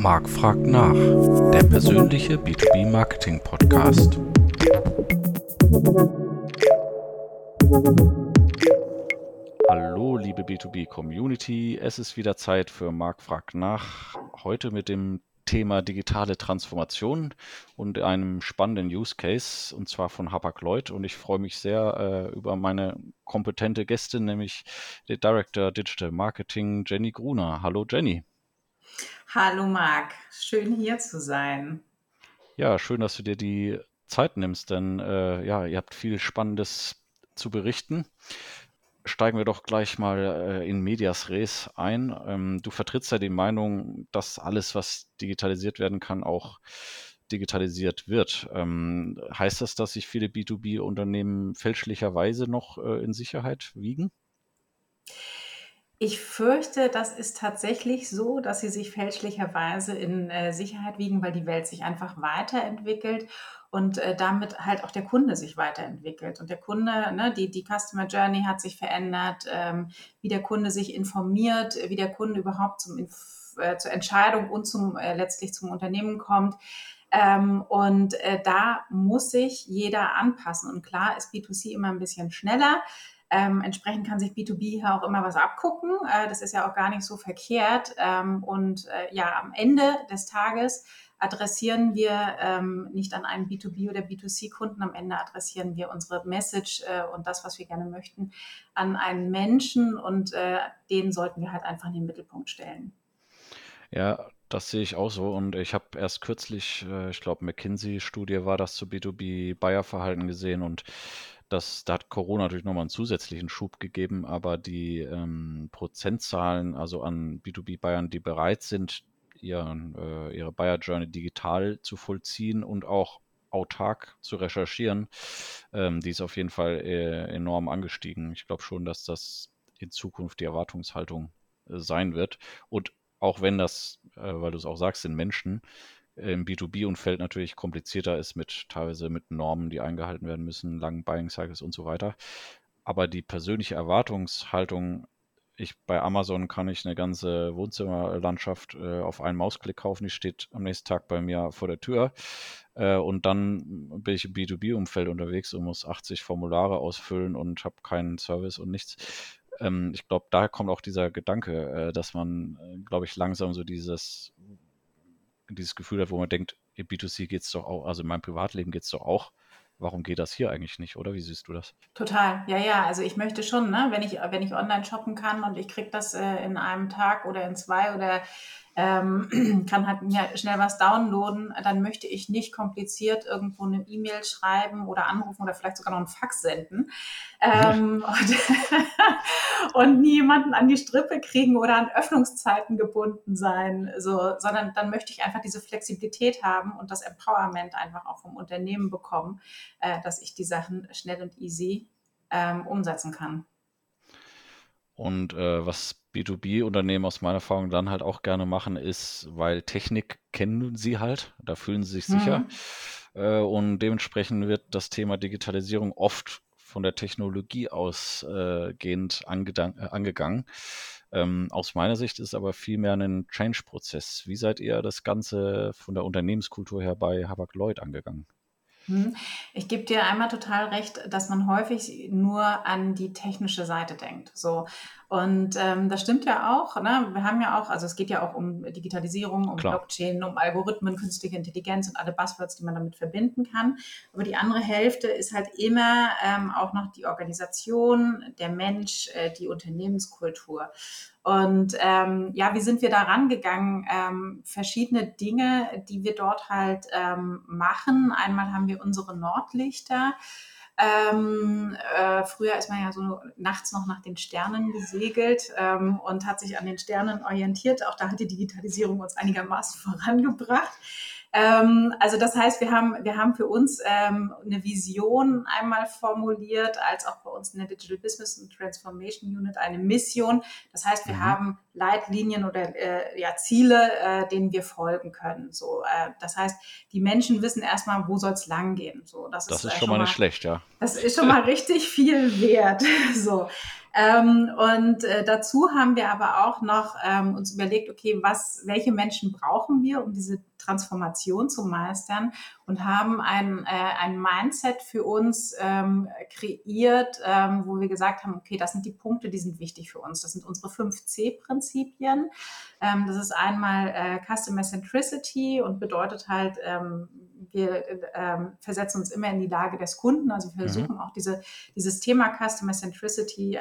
Marc fragt nach, der persönliche B2B Marketing Podcast. Hallo, liebe B2B Community, es ist wieder Zeit für Marc fragt nach. Heute mit dem Thema digitale Transformation und einem spannenden Use Case, und zwar von Hapag-Lloyd. Und ich freue mich sehr äh, über meine kompetente Gästin, nämlich der Director Digital Marketing, Jenny Gruner. Hallo Jenny. Hallo Marc, schön hier zu sein. Ja, schön, dass du dir die Zeit nimmst, denn äh, ja, ihr habt viel Spannendes zu berichten steigen wir doch gleich mal äh, in Medias Res ein. Ähm, du vertrittst ja die Meinung, dass alles, was digitalisiert werden kann, auch digitalisiert wird. Ähm, heißt das, dass sich viele B2B-Unternehmen fälschlicherweise noch äh, in Sicherheit wiegen? Ich fürchte, das ist tatsächlich so, dass sie sich fälschlicherweise in äh, Sicherheit wiegen, weil die Welt sich einfach weiterentwickelt und äh, damit halt auch der Kunde sich weiterentwickelt. Und der Kunde, ne, die, die Customer Journey hat sich verändert, ähm, wie der Kunde sich informiert, wie der Kunde überhaupt zum, äh, zur Entscheidung und zum, äh, letztlich zum Unternehmen kommt. Ähm, und äh, da muss sich jeder anpassen. Und klar ist B2C immer ein bisschen schneller. Ähm, entsprechend kann sich B2B hier auch immer was abgucken. Äh, das ist ja auch gar nicht so verkehrt. Ähm, und äh, ja, am Ende des Tages adressieren wir ähm, nicht an einen B2B oder B2C-Kunden, am Ende adressieren wir unsere Message äh, und das, was wir gerne möchten, an einen Menschen und äh, den sollten wir halt einfach in den Mittelpunkt stellen. Ja, das sehe ich auch so. Und ich habe erst kürzlich, äh, ich glaube, McKinsey-Studie war das zu B2B-Buyer-Verhalten gesehen und das, da hat Corona natürlich nochmal einen zusätzlichen Schub gegeben, aber die ähm, Prozentzahlen, also an B2B-Bayern, die bereit sind, ihren, äh, ihre Buyer Journey digital zu vollziehen und auch autark zu recherchieren, ähm, die ist auf jeden Fall äh, enorm angestiegen. Ich glaube schon, dass das in Zukunft die Erwartungshaltung äh, sein wird. Und auch wenn das, äh, weil du es auch sagst, sind Menschen, im B2B-Umfeld natürlich komplizierter ist mit teilweise mit Normen, die eingehalten werden müssen, langen Buying Cycles und so weiter. Aber die persönliche Erwartungshaltung, ich bei Amazon kann ich eine ganze Wohnzimmerlandschaft äh, auf einen Mausklick kaufen, die steht am nächsten Tag bei mir vor der Tür. Äh, und dann bin ich im B2B-Umfeld unterwegs und muss 80 Formulare ausfüllen und habe keinen Service und nichts ähm, ich glaube, da kommt auch dieser Gedanke, äh, dass man, äh, glaube ich, langsam so dieses dieses Gefühl hat, wo man denkt, im B2C geht es doch auch, also in meinem Privatleben geht es doch auch. Warum geht das hier eigentlich nicht, oder? Wie siehst du das? Total, ja, ja. Also ich möchte schon, ne, wenn ich, wenn ich online shoppen kann und ich kriege das äh, in einem Tag oder in zwei oder ähm, kann halt mir schnell was downloaden, dann möchte ich nicht kompliziert irgendwo eine E-Mail schreiben oder anrufen oder vielleicht sogar noch einen Fax senden. Ähm, und, und niemanden an die Strippe kriegen oder an Öffnungszeiten gebunden sein, so, sondern dann möchte ich einfach diese Flexibilität haben und das Empowerment einfach auch vom Unternehmen bekommen, äh, dass ich die Sachen schnell und easy ähm, umsetzen kann. Und äh, was B2B-Unternehmen aus meiner Erfahrung dann halt auch gerne machen, ist, weil Technik kennen sie halt, da fühlen sie sich sicher. Mhm. Äh, und dementsprechend wird das Thema Digitalisierung oft von der Technologie ausgehend äh, angegangen. Ähm, aus meiner Sicht ist aber vielmehr ein Change-Prozess. Wie seid ihr das Ganze von der Unternehmenskultur her bei Habak Lloyd angegangen? Mhm. Ich gebe dir einmal total recht, dass man häufig nur an die technische Seite denkt. So. Und ähm, das stimmt ja auch. Ne? Wir haben ja auch, also es geht ja auch um Digitalisierung, um Klar. Blockchain, um Algorithmen, künstliche Intelligenz und alle Buzzwords, die man damit verbinden kann. Aber die andere Hälfte ist halt immer ähm, auch noch die Organisation, der Mensch, äh, die Unternehmenskultur. Und ähm, ja, wie sind wir da rangegangen? Ähm, verschiedene Dinge, die wir dort halt ähm, machen. Einmal haben wir unsere Nordlichter. Ähm, äh, früher ist man ja so nachts noch nach den Sternen gesegelt ähm, und hat sich an den Sternen orientiert. Auch da hat die Digitalisierung uns einigermaßen vorangebracht. Ähm, also das heißt, wir haben, wir haben für uns ähm, eine Vision einmal formuliert, als auch bei uns in der Digital Business and Transformation Unit eine Mission. Das heißt, wir mhm. haben Leitlinien oder äh, ja, Ziele, äh, denen wir folgen können. So, äh, das heißt, die Menschen wissen erstmal, wo soll es langgehen. So, das, das ist, ist, äh, schon mal nicht schlecht, ja. Das ist schon mal richtig viel wert. So. Ähm, und äh, dazu haben wir aber auch noch ähm, uns überlegt, okay, was, welche Menschen brauchen wir, um diese Transformation zu meistern und haben ein, äh, ein Mindset für uns ähm, kreiert, ähm, wo wir gesagt haben, okay, das sind die Punkte, die sind wichtig für uns. Das sind unsere 5C-Prinzipien. Ähm, das ist einmal äh, Customer Centricity und bedeutet halt, ähm, wir ähm, versetzen uns immer in die Lage des Kunden. Also wir mhm. versuchen mhm. auch diese, dieses Thema Customer Centricity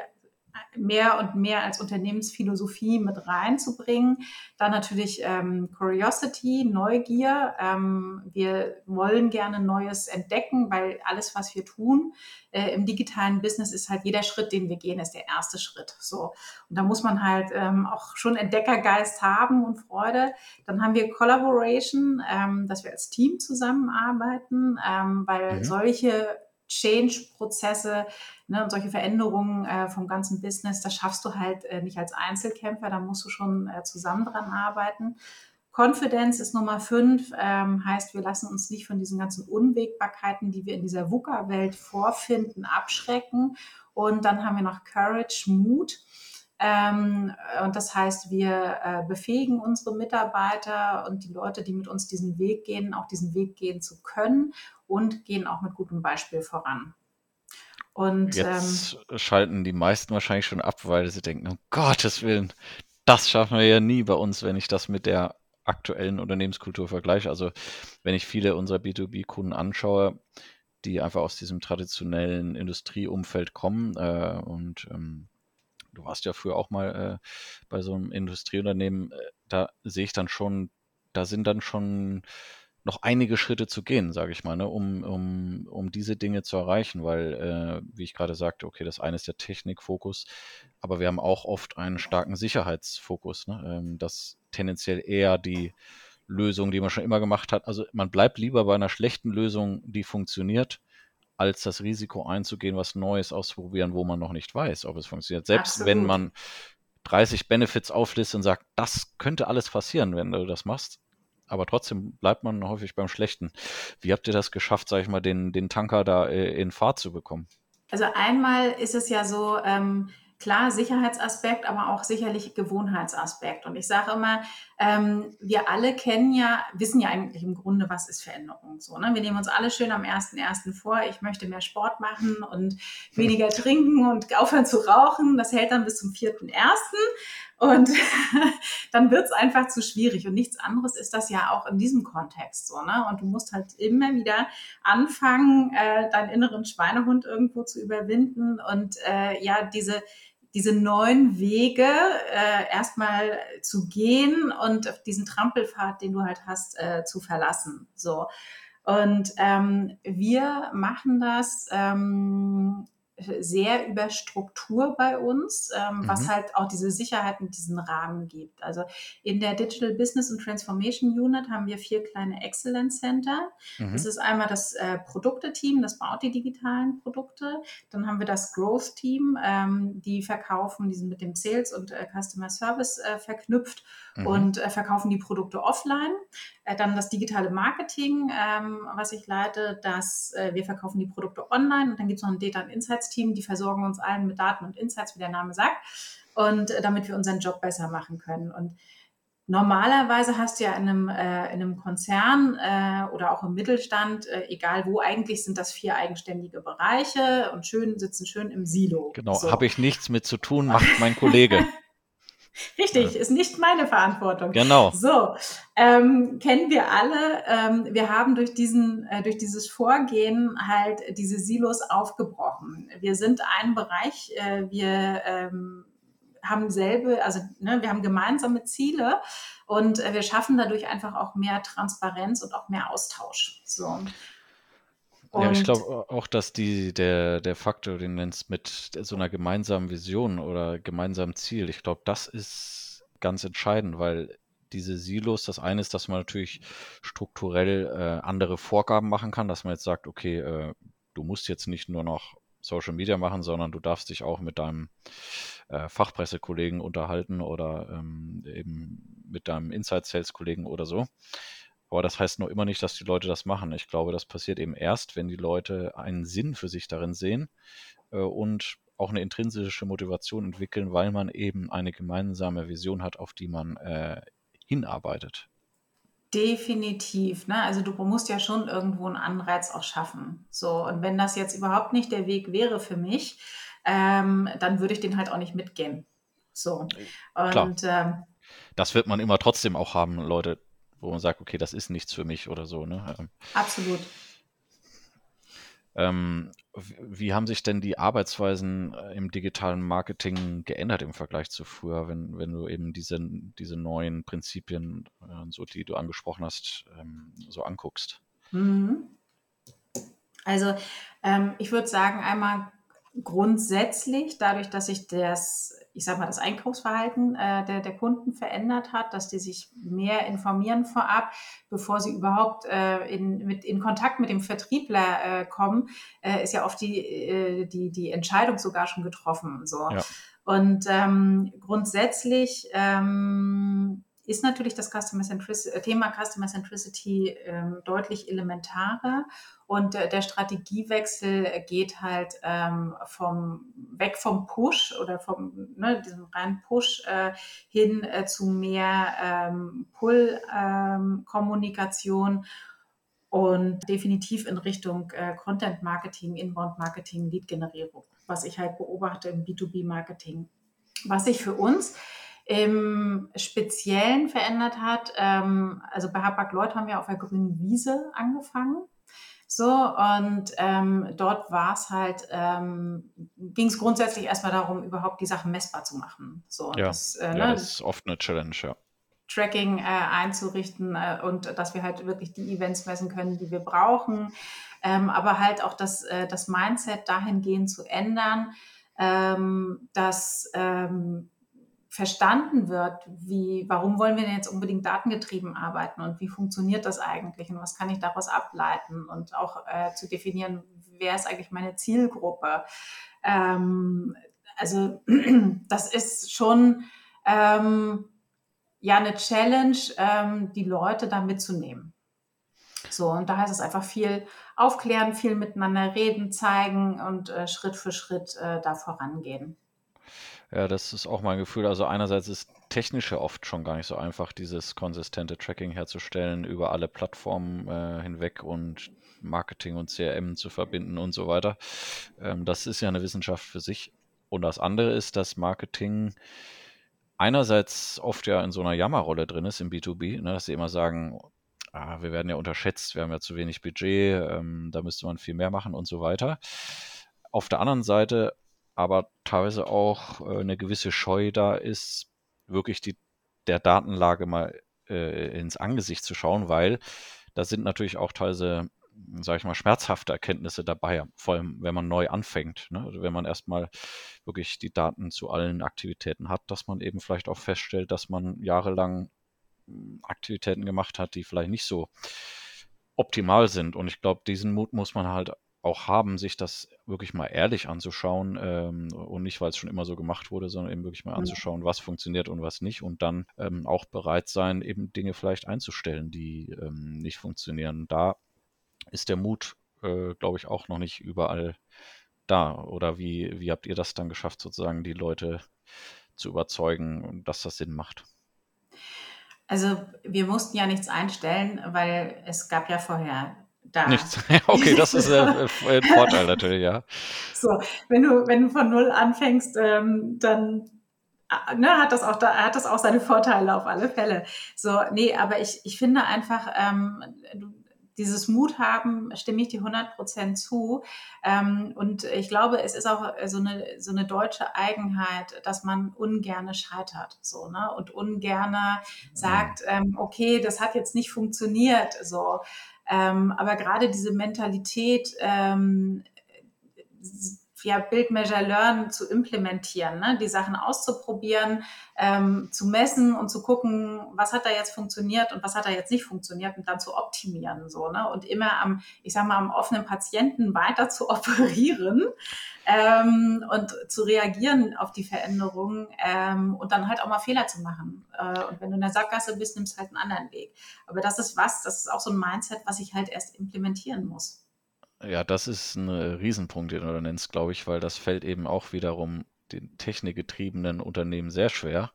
mehr und mehr als Unternehmensphilosophie mit reinzubringen. Dann natürlich ähm, Curiosity, Neugier. Ähm, wir wollen gerne Neues entdecken, weil alles, was wir tun äh, im digitalen Business, ist halt jeder Schritt, den wir gehen, ist der erste Schritt. So und da muss man halt ähm, auch schon Entdeckergeist haben und Freude. Dann haben wir Collaboration, ähm, dass wir als Team zusammenarbeiten, ähm, weil mhm. solche Change-Prozesse ne, und solche Veränderungen äh, vom ganzen Business, das schaffst du halt äh, nicht als Einzelkämpfer, da musst du schon äh, zusammen dran arbeiten. Confidence ist Nummer fünf, ähm, heißt, wir lassen uns nicht von diesen ganzen Unwägbarkeiten, die wir in dieser VUCA-Welt vorfinden, abschrecken. Und dann haben wir noch Courage, Mut. Ähm, und das heißt, wir äh, befähigen unsere Mitarbeiter und die Leute, die mit uns diesen Weg gehen, auch diesen Weg gehen zu können und gehen auch mit gutem Beispiel voran. Und jetzt ähm, schalten die meisten wahrscheinlich schon ab, weil sie denken, um Gottes Willen, das schaffen wir ja nie bei uns, wenn ich das mit der aktuellen Unternehmenskultur vergleiche. Also wenn ich viele unserer B2B-Kunden anschaue, die einfach aus diesem traditionellen Industrieumfeld kommen äh, und ähm, du warst ja früher auch mal äh, bei so einem Industrieunternehmen, äh, da sehe ich dann schon, da sind dann schon noch einige Schritte zu gehen, sage ich mal, ne, um, um, um diese Dinge zu erreichen, weil, äh, wie ich gerade sagte, okay, das eine ist der Technikfokus, aber wir haben auch oft einen starken Sicherheitsfokus, ne, ähm, das tendenziell eher die Lösung, die man schon immer gemacht hat. Also man bleibt lieber bei einer schlechten Lösung, die funktioniert, als das Risiko einzugehen, was Neues auszuprobieren, wo man noch nicht weiß, ob es funktioniert. Selbst Absolut. wenn man 30 Benefits auflistet und sagt, das könnte alles passieren, wenn du das machst, aber trotzdem bleibt man häufig beim Schlechten. Wie habt ihr das geschafft, sag ich mal, den, den Tanker da äh, in Fahrt zu bekommen? Also einmal ist es ja so, ähm, klar Sicherheitsaspekt, aber auch sicherlich Gewohnheitsaspekt. Und ich sage immer, ähm, wir alle kennen ja, wissen ja eigentlich im Grunde, was ist Veränderung. So, ne? Wir nehmen uns alle schön am 1.1. vor, ich möchte mehr Sport machen und weniger trinken und aufhören zu rauchen. Das hält dann bis zum 4.1. Und dann wird es einfach zu schwierig. Und nichts anderes ist das ja auch in diesem Kontext so. Ne? Und du musst halt immer wieder anfangen, äh, deinen inneren Schweinehund irgendwo zu überwinden und äh, ja, diese diese neuen Wege äh, erstmal zu gehen und auf diesen Trampelpfad, den du halt hast, äh, zu verlassen. So. Und ähm, wir machen das ähm, sehr über Struktur bei uns, ähm, mhm. was halt auch diese Sicherheit und diesen Rahmen gibt. Also in der Digital Business and Transformation Unit haben wir vier kleine Excellence Center. Mhm. Das ist einmal das äh, Produkte-Team, das baut die digitalen Produkte. Dann haben wir das Growth-Team, ähm, die verkaufen, die sind mit dem Sales und äh, Customer Service äh, verknüpft mhm. und äh, verkaufen die Produkte offline. Äh, dann das digitale Marketing, ähm, was ich leite, dass äh, wir verkaufen die Produkte online und dann gibt es noch ein Data and Insights Team, die versorgen uns allen mit Daten und Insights, wie der Name sagt, und äh, damit wir unseren Job besser machen können. Und Normalerweise hast du ja in einem, äh, in einem Konzern äh, oder auch im Mittelstand, äh, egal wo, eigentlich sind das vier eigenständige Bereiche und schön sitzen schön im Silo. Genau, so. habe ich nichts mit zu tun, macht mein Kollege. Richtig, ist nicht meine Verantwortung. Genau. So, ähm, kennen wir alle. Ähm, wir haben durch, diesen, äh, durch dieses Vorgehen halt diese Silos aufgebrochen. Wir sind ein Bereich, äh, wir ähm, haben selbe, also ne, wir haben gemeinsame Ziele und äh, wir schaffen dadurch einfach auch mehr Transparenz und auch mehr Austausch. So. Und ja, ich glaube auch, dass die, der, der Faktor, den nennst mit so einer gemeinsamen Vision oder gemeinsamen Ziel, ich glaube, das ist ganz entscheidend, weil diese Silos, das eine ist, dass man natürlich strukturell äh, andere Vorgaben machen kann, dass man jetzt sagt, okay, äh, du musst jetzt nicht nur noch Social Media machen, sondern du darfst dich auch mit deinem äh, Fachpressekollegen unterhalten oder ähm, eben mit deinem Inside Sales Kollegen oder so. Aber das heißt noch immer nicht, dass die Leute das machen. Ich glaube, das passiert eben erst, wenn die Leute einen Sinn für sich darin sehen äh, und auch eine intrinsische Motivation entwickeln, weil man eben eine gemeinsame Vision hat, auf die man äh, hinarbeitet. Definitiv, ne? Also du musst ja schon irgendwo einen Anreiz auch schaffen. So, und wenn das jetzt überhaupt nicht der Weg wäre für mich, ähm, dann würde ich den halt auch nicht mitgehen. So. Und ähm, das wird man immer trotzdem auch haben, Leute, wo man sagt, okay, das ist nichts für mich oder so. Ne? Ähm, absolut. Ähm, wie haben sich denn die Arbeitsweisen äh, im digitalen Marketing geändert im Vergleich zu früher, wenn, wenn du eben diese, diese neuen Prinzipien, äh, so die du angesprochen hast, ähm, so anguckst? Mhm. Also ähm, ich würde sagen, einmal grundsätzlich, dadurch, dass sich das ich sage mal, das Einkaufsverhalten äh, der, der Kunden verändert hat, dass die sich mehr informieren vorab, bevor sie überhaupt äh, in, mit, in Kontakt mit dem Vertriebler äh, kommen, äh, ist ja oft die, äh, die, die Entscheidung sogar schon getroffen. So. Ja. Und ähm, grundsätzlich ähm, ist natürlich das Customer äh, Thema Customer Centricity ähm, deutlich elementarer und äh, der Strategiewechsel geht halt ähm, vom, weg vom Push oder vom ne, diesem reinen Push äh, hin äh, zu mehr ähm, Pull-Kommunikation ähm, und definitiv in Richtung äh, Content Marketing, Inbound Marketing, Lead Generierung, was ich halt beobachte im B2B Marketing. Was sich für uns im Speziellen verändert hat. Ähm, also bei Hapag Lloyd haben wir auf der grünen Wiese angefangen. So, und ähm, dort war es halt, ähm, ging es grundsätzlich erstmal darum, überhaupt die Sachen messbar zu machen. So, ja, das, äh, ja, ne, das ist oft eine Challenge, ja. Tracking äh, einzurichten äh, und dass wir halt wirklich die Events messen können, die wir brauchen. Ähm, aber halt auch das, äh, das Mindset dahingehend zu ändern, ähm, dass ähm, verstanden wird, wie, warum wollen wir denn jetzt unbedingt datengetrieben arbeiten und wie funktioniert das eigentlich und was kann ich daraus ableiten und auch äh, zu definieren, wer ist eigentlich meine Zielgruppe. Ähm, also das ist schon ähm, ja eine Challenge, ähm, die Leute da mitzunehmen. So, und da heißt es einfach viel aufklären, viel miteinander reden, zeigen und äh, Schritt für Schritt äh, da vorangehen. Ja, das ist auch mein Gefühl. Also einerseits ist technisch ja oft schon gar nicht so einfach, dieses konsistente Tracking herzustellen über alle Plattformen äh, hinweg und Marketing und CRM zu verbinden und so weiter. Ähm, das ist ja eine Wissenschaft für sich. Und das andere ist, dass Marketing einerseits oft ja in so einer Jammerrolle drin ist im B2B, ne, dass sie immer sagen, ah, wir werden ja unterschätzt, wir haben ja zu wenig Budget, ähm, da müsste man viel mehr machen und so weiter. Auf der anderen Seite aber teilweise auch äh, eine gewisse Scheu da ist, wirklich die, der Datenlage mal äh, ins Angesicht zu schauen, weil da sind natürlich auch teilweise, sage ich mal, schmerzhafte Erkenntnisse dabei, vor allem wenn man neu anfängt. Ne? Also wenn man erstmal wirklich die Daten zu allen Aktivitäten hat, dass man eben vielleicht auch feststellt, dass man jahrelang hm, Aktivitäten gemacht hat, die vielleicht nicht so optimal sind. Und ich glaube, diesen Mut muss man halt auch haben, sich das wirklich mal ehrlich anzuschauen ähm, und nicht, weil es schon immer so gemacht wurde, sondern eben wirklich mal anzuschauen, was funktioniert und was nicht und dann ähm, auch bereit sein, eben Dinge vielleicht einzustellen, die ähm, nicht funktionieren. Da ist der Mut, äh, glaube ich, auch noch nicht überall da. Oder wie, wie habt ihr das dann geschafft, sozusagen die Leute zu überzeugen, dass das Sinn macht? Also wir mussten ja nichts einstellen, weil es gab ja vorher da. Nichts. Okay, das ist äh, ein Vorteil natürlich, ja. So, wenn du, wenn du von null anfängst, ähm, dann äh, ne, hat das auch da, hat das auch seine Vorteile auf alle Fälle. So, nee, aber ich, ich finde einfach, ähm, dieses Mut haben, stimme ich dir 100% zu. Ähm, und ich glaube, es ist auch so eine, so eine deutsche Eigenheit, dass man ungerne scheitert, so, ne, und ungerne sagt, ähm, okay, das hat jetzt nicht funktioniert, so. Ähm, aber gerade diese Mentalität, ähm, ja, Build, Measure, Learn zu implementieren, ne? die Sachen auszuprobieren, ähm, zu messen und zu gucken, was hat da jetzt funktioniert und was hat da jetzt nicht funktioniert und dann zu optimieren. So, ne? Und immer am, ich sag mal, am offenen Patienten weiter zu operieren ähm, und zu reagieren auf die Veränderungen ähm, und dann halt auch mal Fehler zu machen. Äh, und wenn du in der Sackgasse bist, nimmst halt einen anderen Weg. Aber das ist was, das ist auch so ein Mindset, was ich halt erst implementieren muss. Ja, das ist ein Riesenpunkt, den du da nennst, glaube ich, weil das fällt eben auch wiederum den technikgetriebenen Unternehmen sehr schwer,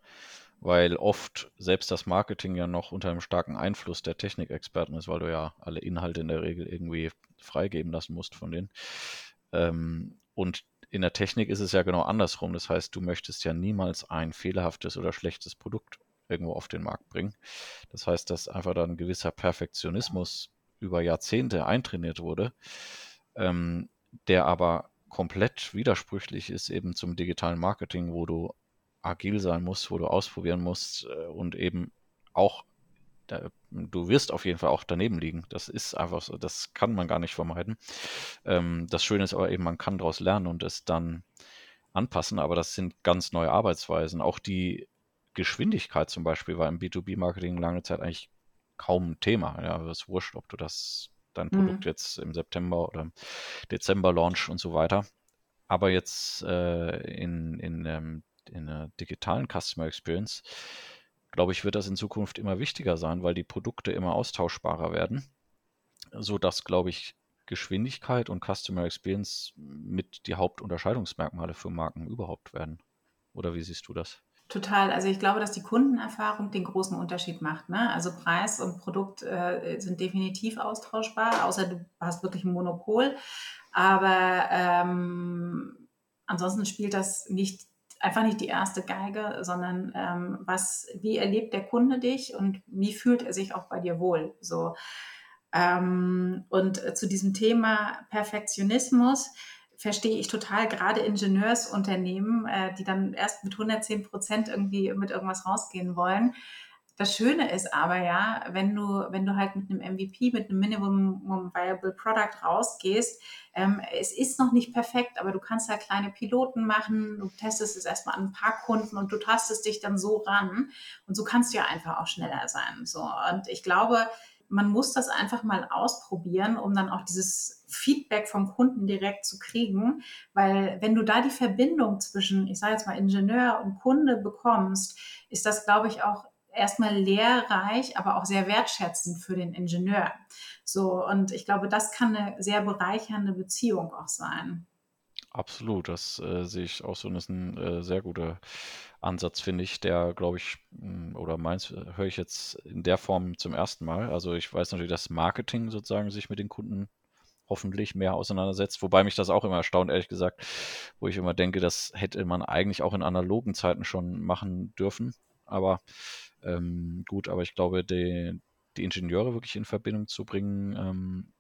weil oft selbst das Marketing ja noch unter einem starken Einfluss der Technikexperten ist, weil du ja alle Inhalte in der Regel irgendwie freigeben lassen musst von denen. Ähm, und in der Technik ist es ja genau andersrum. Das heißt, du möchtest ja niemals ein fehlerhaftes oder schlechtes Produkt irgendwo auf den Markt bringen. Das heißt, dass einfach dann ein gewisser Perfektionismus über Jahrzehnte eintrainiert wurde, ähm, der aber komplett widersprüchlich ist eben zum digitalen Marketing, wo du agil sein musst, wo du ausprobieren musst äh, und eben auch da, du wirst auf jeden Fall auch daneben liegen. Das ist einfach so, das kann man gar nicht vermeiden. Ähm, das Schöne ist aber eben, man kann daraus lernen und es dann anpassen, aber das sind ganz neue Arbeitsweisen. Auch die Geschwindigkeit zum Beispiel war im B2B-Marketing lange Zeit eigentlich kaum ein Thema. Ja, es ist wurscht, ob du das dein Produkt mhm. jetzt im September oder Dezember launch und so weiter. Aber jetzt äh, in, in, ähm, in der digitalen Customer Experience, glaube ich, wird das in Zukunft immer wichtiger sein, weil die Produkte immer austauschbarer werden, sodass, glaube ich, Geschwindigkeit und Customer Experience mit die Hauptunterscheidungsmerkmale für Marken überhaupt werden. Oder wie siehst du das? Total. Also ich glaube, dass die Kundenerfahrung den großen Unterschied macht. Ne? Also Preis und Produkt äh, sind definitiv austauschbar, außer du hast wirklich ein Monopol. Aber ähm, ansonsten spielt das nicht einfach nicht die erste Geige, sondern ähm, was, wie erlebt der Kunde dich und wie fühlt er sich auch bei dir wohl? So. Ähm, und zu diesem Thema Perfektionismus verstehe ich total gerade Ingenieursunternehmen, äh, die dann erst mit 110 Prozent irgendwie mit irgendwas rausgehen wollen. Das Schöne ist aber ja, wenn du, wenn du halt mit einem MVP, mit einem Minimum Viable Product rausgehst, ähm, es ist noch nicht perfekt, aber du kannst halt kleine Piloten machen, du testest es erstmal an ein paar Kunden und du tastest dich dann so ran und so kannst du ja einfach auch schneller sein. So. Und ich glaube, man muss das einfach mal ausprobieren, um dann auch dieses Feedback vom Kunden direkt zu kriegen. Weil wenn du da die Verbindung zwischen, ich sage jetzt mal, Ingenieur und Kunde bekommst, ist das, glaube ich, auch erstmal lehrreich, aber auch sehr wertschätzend für den Ingenieur. So, und ich glaube, das kann eine sehr bereichernde Beziehung auch sein. Absolut, das äh, sehe ich auch so. Das ist ein äh, sehr guter Ansatz, finde ich, der, glaube ich, hm, oder meins äh, höre ich jetzt in der Form zum ersten Mal. Also ich weiß natürlich, dass Marketing sozusagen sich mit den Kunden hoffentlich mehr auseinandersetzt, wobei mich das auch immer erstaunt, ehrlich gesagt, wo ich immer denke, das hätte man eigentlich auch in analogen Zeiten schon machen dürfen. Aber ähm, gut, aber ich glaube, die, die Ingenieure wirklich in Verbindung zu bringen, ähm,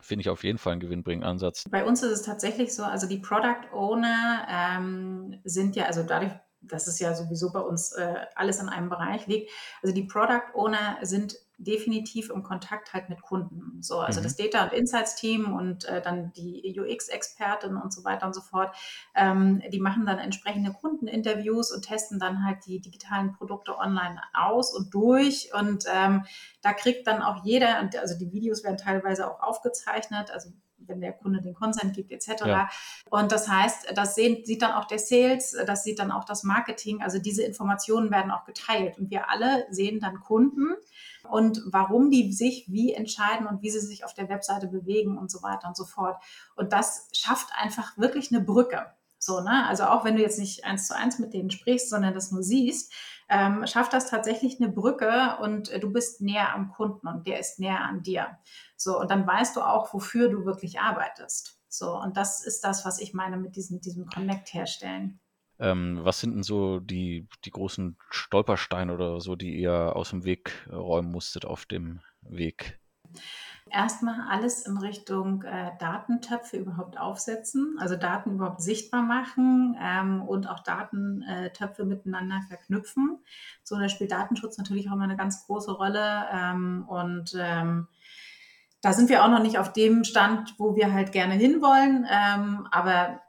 finde ich auf jeden Fall einen gewinnbringenden Ansatz. Bei uns ist es tatsächlich so, also die Product Owner ähm, sind ja, also dadurch, dass es ja sowieso bei uns äh, alles in einem Bereich liegt, also die Product Owner sind definitiv im Kontakt halt mit Kunden. So, also mhm. das Data und Insights Team und äh, dann die UX-Expertin und so weiter und so fort, ähm, die machen dann entsprechende Kundeninterviews und testen dann halt die digitalen Produkte online aus und durch. Und ähm, da kriegt dann auch jeder, und also die Videos werden teilweise auch aufgezeichnet, also wenn der Kunde den Consent gibt, etc. Ja. Und das heißt, das sehen, sieht dann auch der Sales, das sieht dann auch das Marketing. Also diese Informationen werden auch geteilt. Und wir alle sehen dann Kunden und warum die sich wie entscheiden und wie sie sich auf der Webseite bewegen und so weiter und so fort. Und das schafft einfach wirklich eine Brücke. So, ne? Also auch wenn du jetzt nicht eins zu eins mit denen sprichst, sondern das nur siehst, ähm, schafft das tatsächlich eine Brücke und äh, du bist näher am Kunden und der ist näher an dir. So, und dann weißt du auch, wofür du wirklich arbeitest. So, und das ist das, was ich meine mit diesem, diesem Connect herstellen. Ähm, was sind denn so die, die großen Stolpersteine oder so, die ihr aus dem Weg räumen musstet auf dem Weg? Erstmal alles in Richtung äh, Datentöpfe überhaupt aufsetzen, also Daten überhaupt sichtbar machen ähm, und auch Datentöpfe miteinander verknüpfen. So, da spielt Datenschutz natürlich auch immer eine ganz große Rolle. Ähm, und ähm, da sind wir auch noch nicht auf dem Stand, wo wir halt gerne hinwollen. Ähm, aber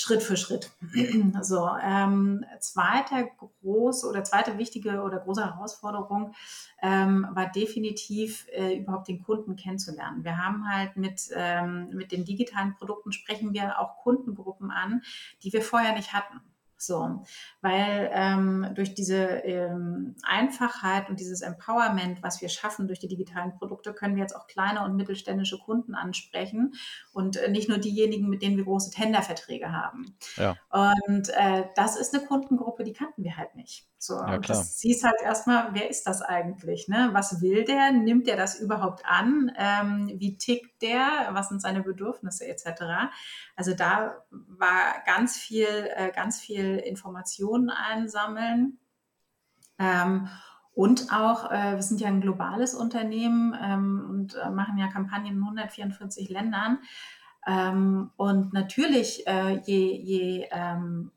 Schritt für Schritt. So, ähm, zweite große oder zweite wichtige oder große Herausforderung ähm, war definitiv äh, überhaupt den Kunden kennenzulernen. Wir haben halt mit, ähm, mit den digitalen Produkten sprechen wir auch Kundengruppen an, die wir vorher nicht hatten. So, weil ähm, durch diese ähm, Einfachheit und dieses Empowerment, was wir schaffen durch die digitalen Produkte, können wir jetzt auch kleine und mittelständische Kunden ansprechen und äh, nicht nur diejenigen, mit denen wir große Tenderverträge haben. Ja. Und äh, das ist eine Kundengruppe, die kannten wir halt nicht. So, ja, und das siehst halt erstmal, wer ist das eigentlich? Ne? Was will der? Nimmt der das überhaupt an? Ähm, wie tickt der? Was sind seine Bedürfnisse etc.? Also da war ganz viel, äh, ganz viel Informationen einsammeln. Ähm, und auch, äh, wir sind ja ein globales Unternehmen ähm, und äh, machen ja Kampagnen in 144 Ländern. Ähm, und natürlich, äh, je, je ähm,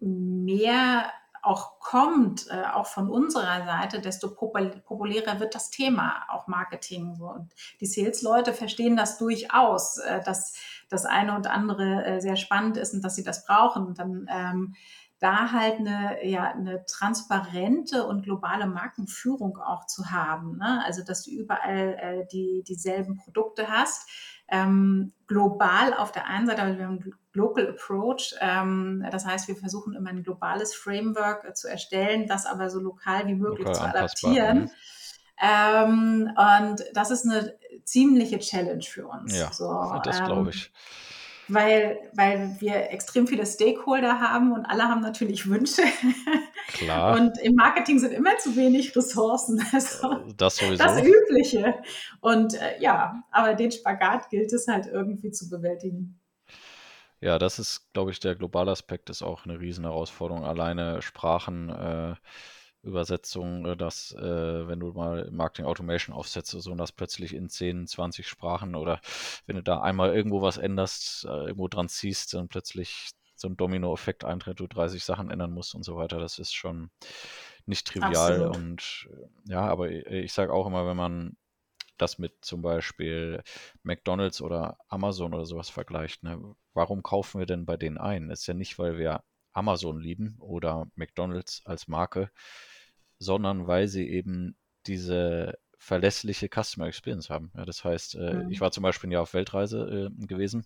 mehr auch kommt, äh, auch von unserer Seite, desto populärer wird das Thema, auch Marketing. So. Und die Sales-Leute verstehen das durchaus, äh, dass das eine und andere äh, sehr spannend ist und dass sie das brauchen. Und dann ähm, da halt eine, ja, eine transparente und globale Markenführung auch zu haben. Ne? Also, dass du überall äh, die, dieselben Produkte hast ähm, global auf der einen Seite, aber wir haben einen Local Approach. Ähm, das heißt, wir versuchen immer ein globales Framework äh, zu erstellen, das aber so lokal wie möglich lokal zu adaptieren. Ähm, und das ist eine ziemliche Challenge für uns. Ja, so, das glaube ähm, ich weil, weil wir extrem viele Stakeholder haben und alle haben natürlich Wünsche. Klar. Und im Marketing sind immer zu wenig Ressourcen. Also äh, das sowieso. Das Übliche. Und äh, ja, aber den Spagat gilt es halt irgendwie zu bewältigen. Ja, das ist, glaube ich, der globale Aspekt ist auch eine riesen Herausforderung. Alleine Sprachen äh, Übersetzung, äh, dass äh, wenn du mal Marketing Automation aufsetzt so, und das plötzlich in 10, 20 Sprachen oder wenn du da einmal irgendwo was änderst, äh, irgendwo dran ziehst, dann plötzlich so ein Domino-Effekt eintritt, du 30 Sachen ändern musst und so weiter. Das ist schon nicht trivial. Absolut. Und äh, ja, aber ich, ich sage auch immer, wenn man das mit zum Beispiel McDonalds oder Amazon oder sowas vergleicht, ne, warum kaufen wir denn bei denen ein? ist ja nicht, weil wir Amazon lieben oder McDonalds als Marke, sondern weil sie eben diese verlässliche Customer Experience haben. Ja, das heißt, äh, mhm. ich war zum Beispiel ja auf Weltreise äh, gewesen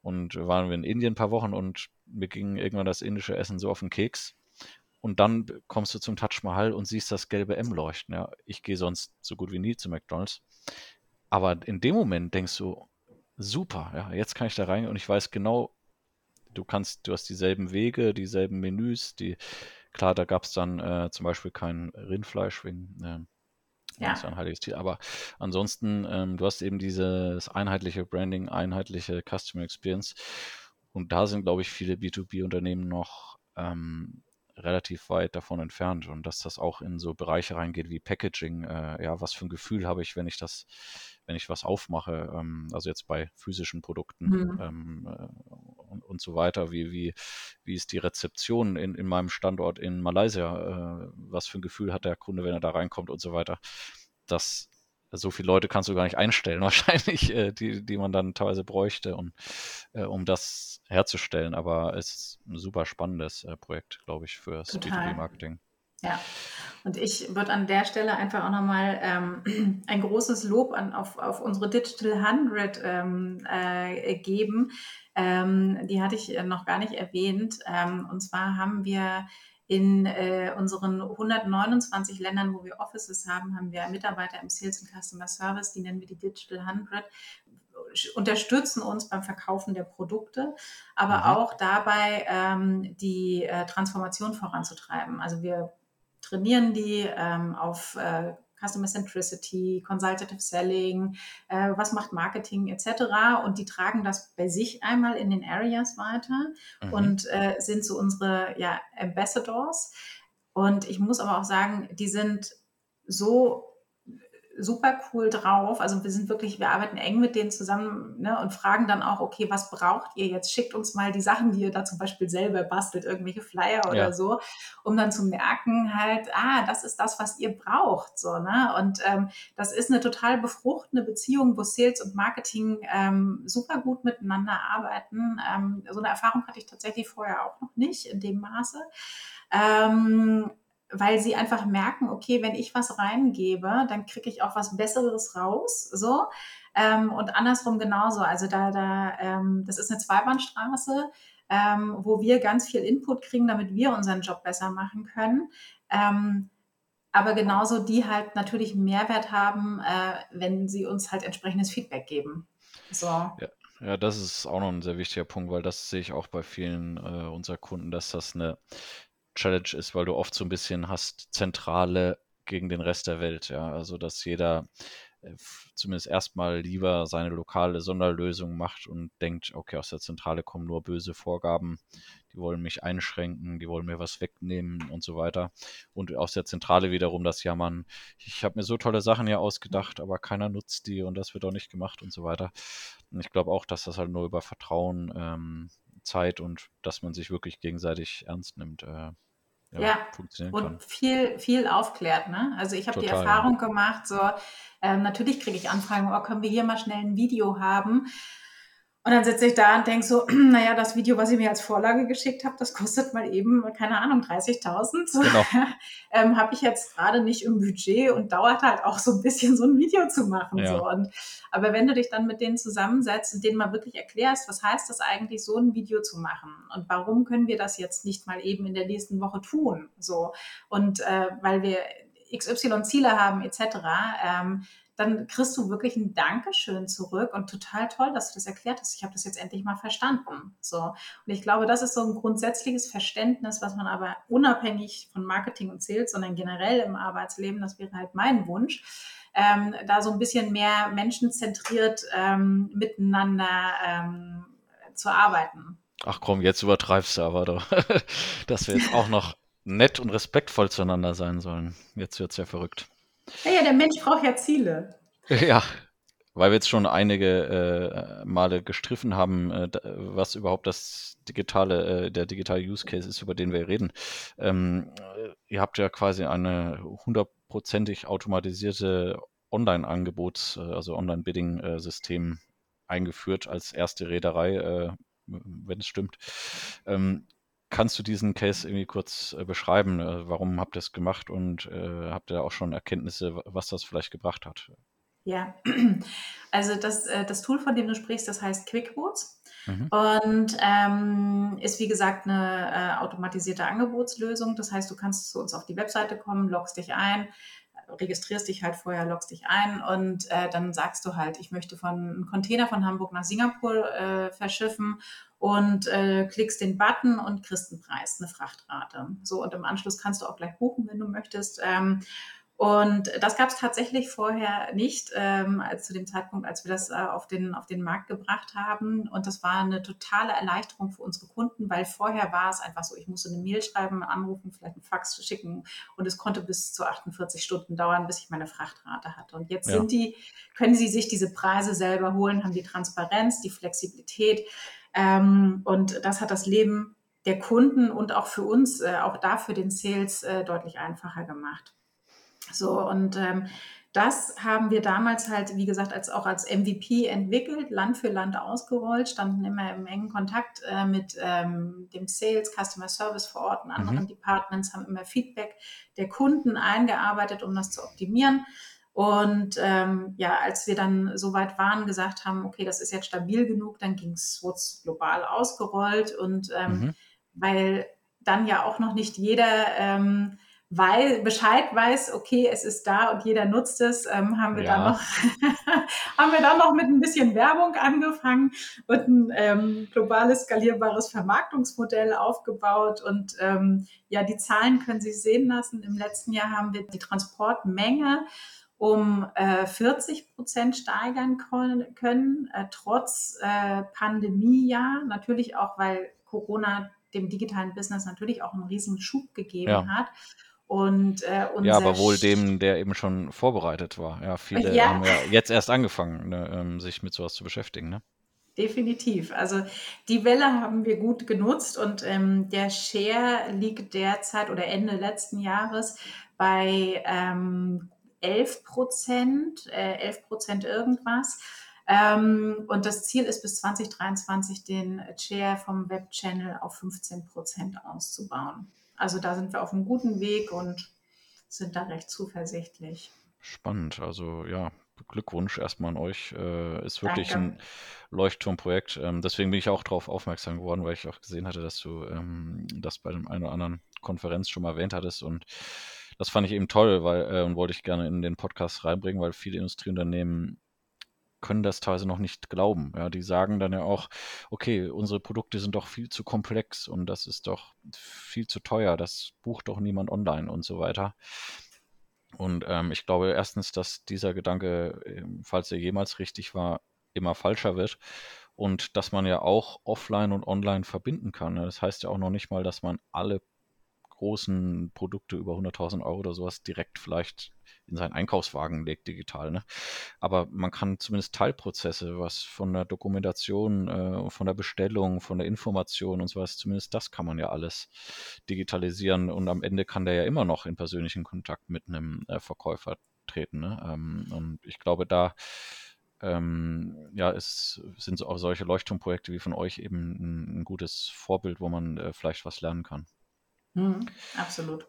und waren wir in Indien ein paar Wochen und mir ging irgendwann das indische Essen so auf den Keks. Und dann kommst du zum Taj Mahal und siehst das gelbe M leuchten. Ja, ich gehe sonst so gut wie nie zu McDonalds. Aber in dem Moment denkst du, super, ja, jetzt kann ich da rein und ich weiß genau, du kannst, du hast dieselben Wege, dieselben Menüs, die, klar, da gab es dann äh, zum Beispiel kein Rindfleisch wegen, äh, ja. Das ist ein heiliges Tier. Aber ansonsten, ähm, du hast eben dieses einheitliche Branding, einheitliche Customer Experience. Und da sind, glaube ich, viele B2B-Unternehmen noch ähm, relativ weit davon entfernt. Und dass das auch in so Bereiche reingeht wie Packaging. Äh, ja, was für ein Gefühl habe ich, wenn ich das wenn ich was aufmache, ähm, also jetzt bei physischen Produkten mhm. ähm, äh, und, und, so weiter, wie, wie, wie ist die Rezeption in, in meinem Standort in Malaysia, äh, was für ein Gefühl hat der Kunde, wenn er da reinkommt und so weiter. Das, so viele Leute kannst du gar nicht einstellen, wahrscheinlich, äh, die, die man dann teilweise bräuchte, um, äh, um das herzustellen. Aber es ist ein super spannendes äh, Projekt, glaube ich, fürs B2B-Marketing. Ja, und ich würde an der Stelle einfach auch nochmal ähm, ein großes Lob an, auf, auf unsere Digital 100 ähm, äh, geben. Ähm, die hatte ich noch gar nicht erwähnt. Ähm, und zwar haben wir in äh, unseren 129 Ländern, wo wir Offices haben, haben wir Mitarbeiter im Sales und Customer Service, die nennen wir die Digital 100 unterstützen uns beim Verkaufen der Produkte, aber mhm. auch dabei, ähm, die äh, Transformation voranzutreiben. Also wir trainieren die ähm, auf äh, Customer Centricity, Consultative Selling, äh, was macht Marketing etc. Und die tragen das bei sich einmal in den Areas weiter mhm. und äh, sind so unsere ja, Ambassadors. Und ich muss aber auch sagen, die sind so super cool drauf. Also wir sind wirklich, wir arbeiten eng mit denen zusammen ne, und fragen dann auch, okay, was braucht ihr jetzt? Schickt uns mal die Sachen, die ihr da zum Beispiel selber bastelt, irgendwelche Flyer oder ja. so, um dann zu merken halt, ah, das ist das, was ihr braucht. So, ne? Und ähm, das ist eine total befruchtende Beziehung, wo Sales und Marketing ähm, super gut miteinander arbeiten. Ähm, so eine Erfahrung hatte ich tatsächlich vorher auch noch nicht in dem Maße. Ähm, weil sie einfach merken, okay, wenn ich was reingebe, dann kriege ich auch was Besseres raus. So. Ähm, und andersrum genauso. Also da, da, ähm, das ist eine Zweibahnstraße. ähm, wo wir ganz viel Input kriegen, damit wir unseren Job besser machen können. Ähm, aber genauso die halt natürlich Mehrwert haben, äh, wenn sie uns halt entsprechendes Feedback geben. So. Ja. Ja, das ist auch noch ein sehr wichtiger Punkt, weil das sehe ich auch bei vielen äh, unserer Kunden, dass das eine Challenge ist, weil du oft so ein bisschen hast Zentrale gegen den Rest der Welt, ja. Also dass jeder äh, zumindest erstmal lieber seine lokale Sonderlösung macht und denkt, okay, aus der Zentrale kommen nur böse Vorgaben, die wollen mich einschränken, die wollen mir was wegnehmen und so weiter. Und aus der Zentrale wiederum das Jammern, ich habe mir so tolle Sachen ja ausgedacht, aber keiner nutzt die und das wird auch nicht gemacht und so weiter. Und ich glaube auch, dass das halt nur über Vertrauen, ähm, Zeit und dass man sich wirklich gegenseitig ernst nimmt, äh, ja, ja, funktionieren und kann. viel, viel aufklärt. Ne? Also ich habe die Erfahrung ja. gemacht, so ähm, natürlich kriege ich Anfragen, oh, können wir hier mal schnell ein Video haben? Und dann sitze ich da und denke so, naja, das Video, was ihr mir als Vorlage geschickt habt, das kostet mal eben, keine Ahnung, 30.000. Genau. ähm, Habe ich jetzt gerade nicht im Budget und dauert halt auch so ein bisschen, so ein Video zu machen. Ja. So. Und, aber wenn du dich dann mit denen zusammensetzt und denen mal wirklich erklärst, was heißt das eigentlich, so ein Video zu machen und warum können wir das jetzt nicht mal eben in der nächsten Woche tun? So. Und äh, weil wir XY Ziele haben etc., ähm, dann kriegst du wirklich ein Dankeschön zurück und total toll, dass du das erklärt hast. Ich habe das jetzt endlich mal verstanden. So. Und ich glaube, das ist so ein grundsätzliches Verständnis, was man aber unabhängig von Marketing und Sales, sondern generell im Arbeitsleben, das wäre halt mein Wunsch, ähm, da so ein bisschen mehr menschenzentriert ähm, miteinander ähm, zu arbeiten. Ach komm, jetzt übertreibst du aber doch, dass wir jetzt auch noch nett und respektvoll zueinander sein sollen. Jetzt wird es ja verrückt. Ja, ja, der Mensch braucht ja Ziele. Ja, weil wir jetzt schon einige äh, Male gestriffen haben, äh, was überhaupt das digitale, äh, der digitale Use Case ist, über den wir reden. Ähm, äh, ihr habt ja quasi eine hundertprozentig automatisierte Online-Angebots, äh, also Online-Bidding-System eingeführt als erste Reederei, äh, wenn es stimmt. Ähm, Kannst du diesen Case irgendwie kurz äh, beschreiben? Äh, warum habt ihr es gemacht und äh, habt ihr auch schon Erkenntnisse, was das vielleicht gebracht hat? Ja, also das, äh, das Tool, von dem du sprichst, das heißt QuickBoots mhm. und ähm, ist wie gesagt eine äh, automatisierte Angebotslösung. Das heißt, du kannst zu uns auf die Webseite kommen, loggst dich ein, registrierst dich halt vorher, loggst dich ein und äh, dann sagst du halt, ich möchte von einem Container von Hamburg nach Singapur äh, verschiffen und äh, klickst den Button und kriegst einen Preis, eine Frachtrate. So, und im Anschluss kannst du auch gleich buchen, wenn du möchtest. Ähm, und das gab es tatsächlich vorher nicht, ähm, als zu dem Zeitpunkt, als wir das äh, auf, den, auf den Markt gebracht haben. Und das war eine totale Erleichterung für unsere Kunden, weil vorher war es einfach so, ich musste eine Mail schreiben, anrufen, vielleicht einen Fax schicken und es konnte bis zu 48 Stunden dauern, bis ich meine Frachtrate hatte. Und jetzt ja. sind die, können sie sich diese Preise selber holen, haben die Transparenz, die Flexibilität. Ähm, und das hat das Leben der Kunden und auch für uns, äh, auch da für den Sales äh, deutlich einfacher gemacht. So, und ähm, das haben wir damals halt, wie gesagt, als auch als MVP entwickelt, Land für Land ausgerollt, standen immer im engen Kontakt äh, mit ähm, dem Sales, Customer Service vor Ort und anderen mhm. Departments, haben immer Feedback der Kunden eingearbeitet, um das zu optimieren. Und ähm, ja, als wir dann so weit waren, gesagt haben, okay, das ist jetzt stabil genug, dann ging es, wurde global ausgerollt und ähm, mhm. weil dann ja auch noch nicht jeder ähm, weil Bescheid weiß, okay, es ist da und jeder nutzt es, ähm, haben wir ja. dann noch haben wir dann noch mit ein bisschen Werbung angefangen und ein ähm, globales skalierbares Vermarktungsmodell aufgebaut und ähm, ja, die Zahlen können Sie sehen lassen. Im letzten Jahr haben wir die Transportmenge um äh, 40 Prozent steigern können, äh, trotz äh, Pandemiejahr. Natürlich auch, weil Corona dem digitalen Business natürlich auch einen riesen Schub gegeben ja. hat. Und, äh, ja, aber wohl dem, der eben schon vorbereitet war. Ja, viele ja. haben ja jetzt erst angefangen, ne, ähm, sich mit sowas zu beschäftigen. Ne? Definitiv. Also die Welle haben wir gut genutzt und ähm, der Share liegt derzeit oder Ende letzten Jahres bei ähm, 11 Prozent, äh, 11 Prozent irgendwas. Ähm, und das Ziel ist bis 2023 den Share vom Webchannel auf 15 Prozent auszubauen. Also da sind wir auf einem guten Weg und sind da recht zuversichtlich. Spannend. Also ja, Glückwunsch erstmal an euch. Äh, ist wirklich Danke. ein Leuchtturmprojekt. Ähm, deswegen bin ich auch darauf aufmerksam geworden, weil ich auch gesehen hatte, dass du ähm, das bei dem einen oder anderen Konferenz schon mal erwähnt hattest. Und das fand ich eben toll, weil äh, und wollte ich gerne in den Podcast reinbringen, weil viele Industrieunternehmen können das teilweise noch nicht glauben. Ja, die sagen dann ja auch, okay, unsere Produkte sind doch viel zu komplex und das ist doch viel zu teuer, das bucht doch niemand online und so weiter. Und ähm, ich glaube erstens, dass dieser Gedanke, ähm, falls er jemals richtig war, immer falscher wird und dass man ja auch offline und online verbinden kann. Ne? Das heißt ja auch noch nicht mal, dass man alle großen Produkte über 100.000 Euro oder sowas direkt vielleicht in seinen Einkaufswagen legt, digital. Ne? Aber man kann zumindest Teilprozesse, was von der Dokumentation, äh, von der Bestellung, von der Information und sowas, zumindest das kann man ja alles digitalisieren und am Ende kann der ja immer noch in persönlichen Kontakt mit einem äh, Verkäufer treten. Ne? Ähm, und ich glaube, da ähm, ja, es sind auch solche Leuchtturmprojekte wie von euch eben ein, ein gutes Vorbild, wo man äh, vielleicht was lernen kann. Mhm, absolut.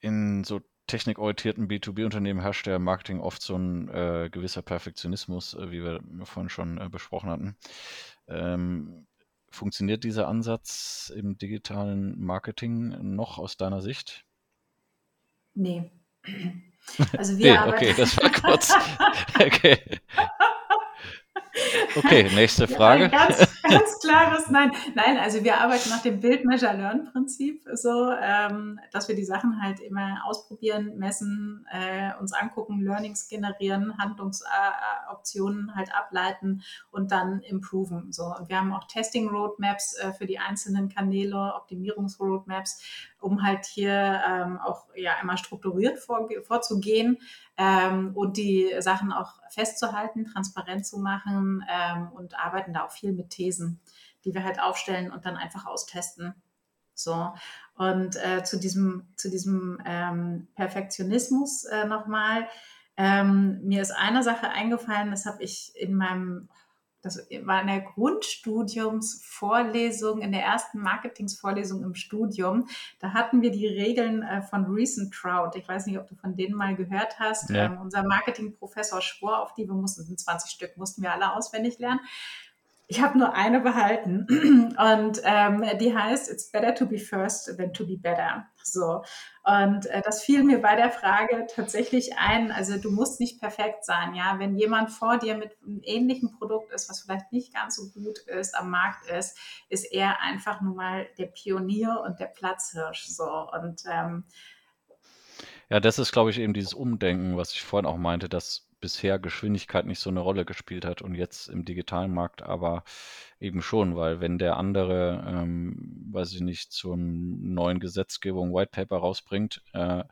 In so technikorientierten B2B-Unternehmen herrscht der Marketing oft so ein äh, gewisser Perfektionismus, äh, wie wir vorhin schon äh, besprochen hatten. Ähm, funktioniert dieser Ansatz im digitalen Marketing noch aus deiner Sicht? Nee. Also wir nee, arbeiten. Okay, das war kurz. okay. Okay, nächste Frage. Ja, ganz, ganz klares Nein. Nein, also wir arbeiten nach dem Build Measure Learn Prinzip so, ähm, dass wir die Sachen halt immer ausprobieren, messen, äh, uns angucken, Learnings generieren, Handlungsoptionen halt ableiten und dann improven. So, und wir haben auch Testing Roadmaps äh, für die einzelnen Kanäle, Optimierungsroadmaps, um halt hier ähm, auch ja immer strukturiert vor, vorzugehen ähm, und die Sachen auch festzuhalten, transparent zu machen ähm, und arbeiten da auch viel mit Thesen, die wir halt aufstellen und dann einfach austesten. So. Und äh, zu diesem, zu diesem ähm, Perfektionismus äh, nochmal. Ähm, mir ist eine Sache eingefallen, das habe ich in meinem das war in der Grundstudiumsvorlesung, in der ersten Marketingsvorlesung im Studium. Da hatten wir die Regeln äh, von Recent Trout. Ich weiß nicht, ob du von denen mal gehört hast. Ja. Ähm, unser Marketingprofessor schwor auf die, wir mussten 20 Stück, mussten wir alle auswendig lernen. Ich habe nur eine behalten und ähm, die heißt It's better to be first than to be better. So und äh, das fiel mir bei der Frage tatsächlich ein. Also du musst nicht perfekt sein, ja. Wenn jemand vor dir mit einem ähnlichen Produkt ist, was vielleicht nicht ganz so gut ist, am Markt ist, ist er einfach nur mal der Pionier und der Platzhirsch. So und ähm, ja, das ist, glaube ich, eben dieses Umdenken, was ich vorhin auch meinte, dass bisher Geschwindigkeit nicht so eine Rolle gespielt hat und jetzt im digitalen Markt aber eben schon, weil wenn der andere, ähm, weiß ich nicht, zur neuen Gesetzgebung White Paper rausbringt äh,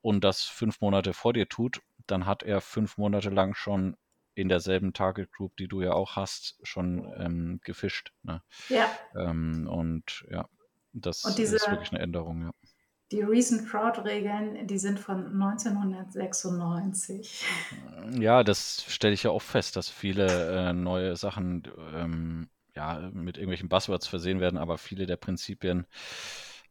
und das fünf Monate vor dir tut, dann hat er fünf Monate lang schon in derselben Target Group, die du ja auch hast, schon ähm, gefischt. Ne? Ja. Ähm, und ja, das und diese, ist wirklich eine Änderung, ja. Die Recent Fraud-Regeln, die sind von 1996. Ja, das stelle ich ja auch fest, dass viele äh, neue Sachen ähm, ja, mit irgendwelchen Buzzwords versehen werden, aber viele der Prinzipien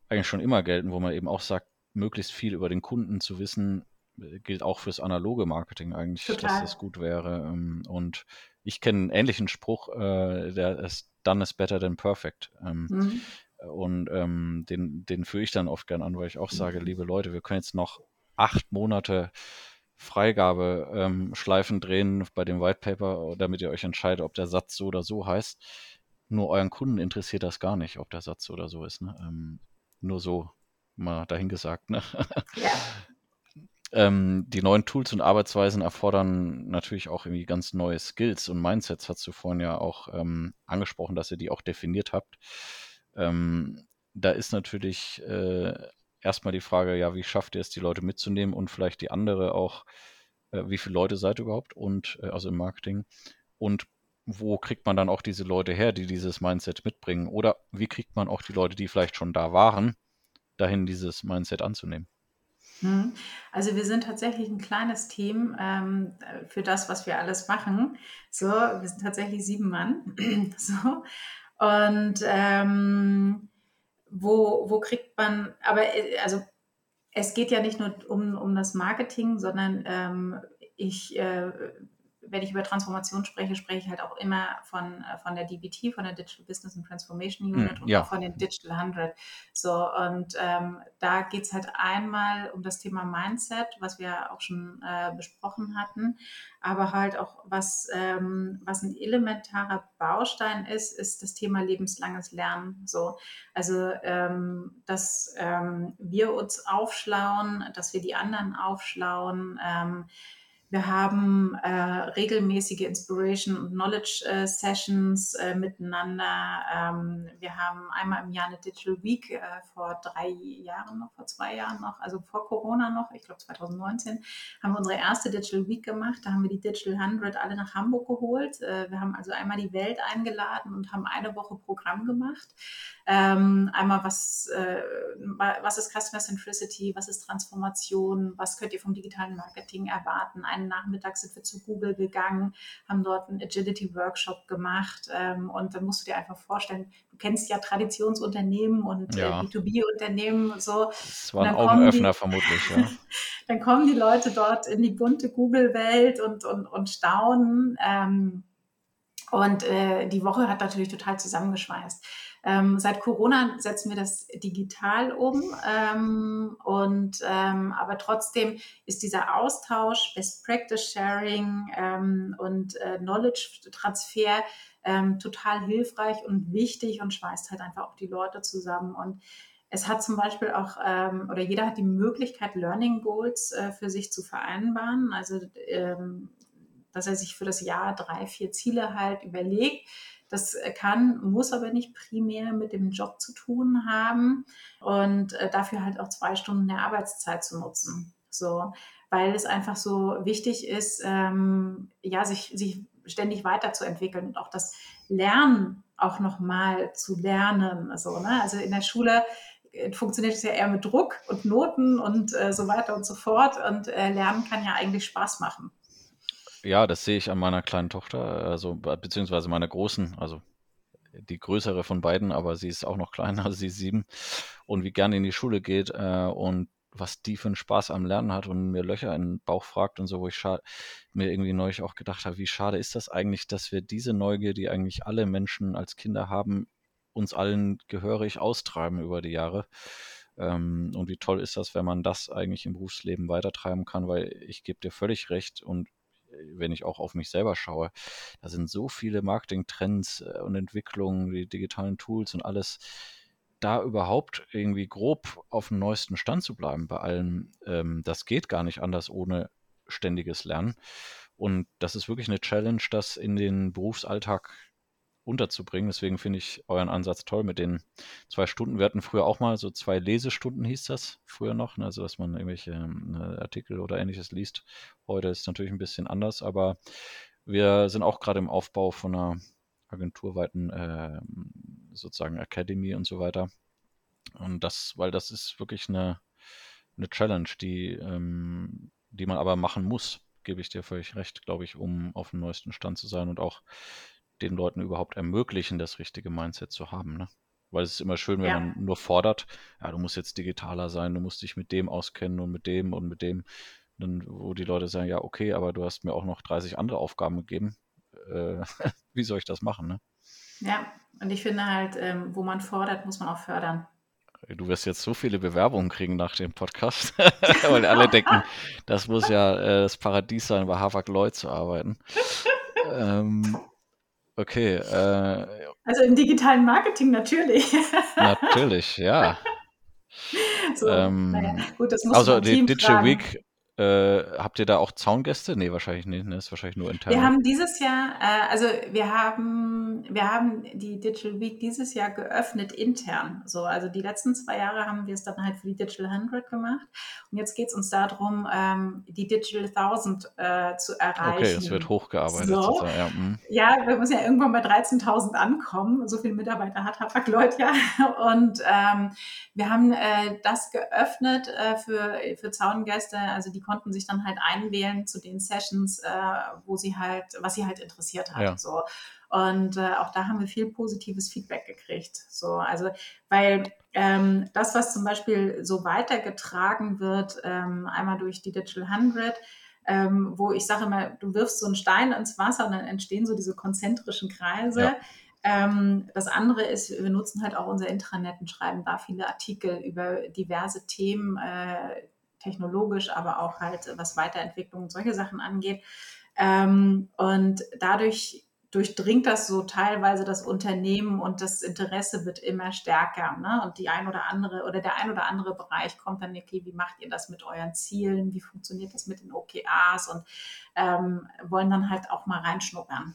eigentlich schon immer gelten, wo man eben auch sagt, möglichst viel über den Kunden zu wissen, äh, gilt auch fürs analoge Marketing eigentlich, Total. dass das gut wäre. Ähm, und ich kenne einen ähnlichen Spruch, äh, der ist done is better than perfect. Ähm, mhm. Und ähm, den, den führe ich dann oft gern an, weil ich auch sage, mhm. liebe Leute, wir können jetzt noch acht Monate Freigabe-Schleifen ähm, drehen bei dem White Paper, damit ihr euch entscheidet, ob der Satz so oder so heißt. Nur euren Kunden interessiert das gar nicht, ob der Satz so oder so ist. Ne? Ähm, nur so mal dahingesagt. Ne? Ja. ähm, die neuen Tools und Arbeitsweisen erfordern natürlich auch irgendwie ganz neue Skills und Mindsets. Hast du vorhin ja auch ähm, angesprochen, dass ihr die auch definiert habt. Ähm, da ist natürlich äh, erstmal die Frage, ja, wie schafft ihr es, die Leute mitzunehmen und vielleicht die andere auch, äh, wie viele Leute seid ihr überhaupt und äh, also im Marketing und wo kriegt man dann auch diese Leute her, die dieses Mindset mitbringen? Oder wie kriegt man auch die Leute, die vielleicht schon da waren, dahin, dieses Mindset anzunehmen? Hm. Also wir sind tatsächlich ein kleines Team ähm, für das, was wir alles machen. So, wir sind tatsächlich sieben Mann. so. Und ähm, wo, wo kriegt man, aber äh, also es geht ja nicht nur um, um das Marketing, sondern ähm, ich äh, wenn ich über Transformation spreche, spreche ich halt auch immer von, äh, von der DBT, von der Digital Business and Transformation hm, Unit und ja. auch von den Digital 100. So, und ähm, da geht es halt einmal um das Thema Mindset, was wir auch schon äh, besprochen hatten, aber halt auch, was, ähm, was ein elementarer Baustein ist, ist das Thema lebenslanges Lernen. So, also, ähm, dass ähm, wir uns aufschlauen, dass wir die anderen aufschlauen, ähm, wir haben äh, regelmäßige Inspiration und Knowledge äh, Sessions äh, miteinander. Ähm, wir haben einmal im Jahr eine Digital Week äh, vor drei Jahren noch, vor zwei Jahren noch, also vor Corona noch, ich glaube 2019, haben wir unsere erste Digital Week gemacht. Da haben wir die Digital 100 alle nach Hamburg geholt. Äh, wir haben also einmal die Welt eingeladen und haben eine Woche Programm gemacht. Ähm, einmal, was, äh, was ist Customer Centricity, was ist Transformation, was könnt ihr vom digitalen Marketing erwarten? Einen Nachmittag sind wir zu Google gegangen, haben dort einen Agility-Workshop gemacht ähm, und dann musst du dir einfach vorstellen, du kennst ja Traditionsunternehmen und äh, ja. äh, B2B-Unternehmen so. Das war ein Augenöffner die, vermutlich, ja. dann kommen die Leute dort in die bunte Google-Welt und, und, und staunen. Ähm, und äh, die Woche hat natürlich total zusammengeschweißt. Ähm, seit Corona setzen wir das digital um ähm, und ähm, aber trotzdem ist dieser Austausch, Best Practice Sharing ähm, und äh, Knowledge Transfer ähm, total hilfreich und wichtig und schweißt halt einfach auch die Leute zusammen und es hat zum Beispiel auch, ähm, oder jeder hat die Möglichkeit, Learning Goals äh, für sich zu vereinbaren. Also, ähm, dass er sich für das Jahr drei, vier Ziele halt überlegt das kann, muss aber nicht primär mit dem Job zu tun haben und äh, dafür halt auch zwei Stunden der Arbeitszeit zu nutzen. So, weil es einfach so wichtig ist, ähm, ja, sich, sich ständig weiterzuentwickeln und auch das Lernen auch nochmal zu lernen. Also, ne? also in der Schule äh, funktioniert es ja eher mit Druck und Noten und äh, so weiter und so fort. Und äh, Lernen kann ja eigentlich Spaß machen. Ja, das sehe ich an meiner kleinen Tochter, also beziehungsweise meiner großen, also die größere von beiden, aber sie ist auch noch kleiner, sie ist sieben und wie gerne in die Schule geht äh, und was die für einen Spaß am Lernen hat und mir Löcher in den Bauch fragt und so, wo ich mir irgendwie neulich auch gedacht habe, wie schade ist das eigentlich, dass wir diese Neugier, die eigentlich alle Menschen als Kinder haben, uns allen gehörig austreiben über die Jahre. Ähm, und wie toll ist das, wenn man das eigentlich im Berufsleben weitertreiben kann, weil ich gebe dir völlig recht und wenn ich auch auf mich selber schaue, da sind so viele Marketing-Trends äh, und Entwicklungen, die digitalen Tools und alles, da überhaupt irgendwie grob auf dem neuesten Stand zu bleiben bei allem, ähm, das geht gar nicht anders ohne ständiges Lernen. Und das ist wirklich eine Challenge, das in den Berufsalltag unterzubringen. Deswegen finde ich euren Ansatz toll mit den zwei Stunden. Wir hatten früher auch mal so zwei Lesestunden, hieß das früher noch, ne? also dass man irgendwelche äh, Artikel oder ähnliches liest. Heute ist es natürlich ein bisschen anders, aber wir sind auch gerade im Aufbau von einer agenturweiten äh, sozusagen Academy und so weiter. Und das, weil das ist wirklich eine, eine Challenge, die, ähm, die man aber machen muss, gebe ich dir völlig recht, glaube ich, um auf dem neuesten Stand zu sein und auch den Leuten überhaupt ermöglichen, das richtige Mindset zu haben. Ne? Weil es ist immer schön, wenn ja. man nur fordert, ja, du musst jetzt digitaler sein, du musst dich mit dem auskennen und mit dem und mit dem. Dann, wo die Leute sagen, ja, okay, aber du hast mir auch noch 30 andere Aufgaben gegeben. Äh, wie soll ich das machen? Ne? Ja, und ich finde halt, ähm, wo man fordert, muss man auch fördern. Du wirst jetzt so viele Bewerbungen kriegen nach dem Podcast, weil alle denken, das muss ja äh, das Paradies sein, bei Havak Lloyd zu arbeiten. ähm, Okay. Äh, also im digitalen Marketing natürlich. natürlich, ja. So, ähm, naja, gut, das muss also die Digital. Week äh, habt ihr da auch Zaungäste? Nee, wahrscheinlich nicht. Ne? Ist wahrscheinlich nur intern. Wir haben dieses Jahr, äh, also wir haben, wir haben die Digital Week dieses Jahr geöffnet intern. So, also die letzten zwei Jahre haben wir es dann halt für die Digital 100 gemacht. Und jetzt geht es uns darum, ähm, die Digital 1000 äh, zu erreichen. Okay, es wird hochgearbeitet. So. Ja, mhm. ja, wir müssen ja irgendwann bei 13.000 ankommen. So viele Mitarbeiter hat Hapag Lloyd ja. Und ähm, wir haben äh, das geöffnet äh, für, für Zaungäste, also die konnten sich dann halt einwählen zu den Sessions, äh, wo sie halt, was sie halt interessiert hat. Ja. So. Und äh, auch da haben wir viel positives Feedback gekriegt. So, also, weil ähm, das, was zum Beispiel so weitergetragen wird, ähm, einmal durch die Digital 100, ähm, wo ich sage immer, du wirfst so einen Stein ins Wasser und dann entstehen so diese konzentrischen Kreise. Ja. Ähm, das andere ist, wir nutzen halt auch unser Intranet und schreiben da viele Artikel über diverse Themen, äh, technologisch, aber auch halt, was Weiterentwicklung und solche Sachen angeht. Ähm, und dadurch durchdringt das so teilweise das Unternehmen und das Interesse wird immer stärker. Ne? Und die ein oder andere oder der ein oder andere Bereich kommt dann, okay, wie macht ihr das mit euren Zielen? Wie funktioniert das mit den OKAs? Und ähm, wollen dann halt auch mal reinschnuppern.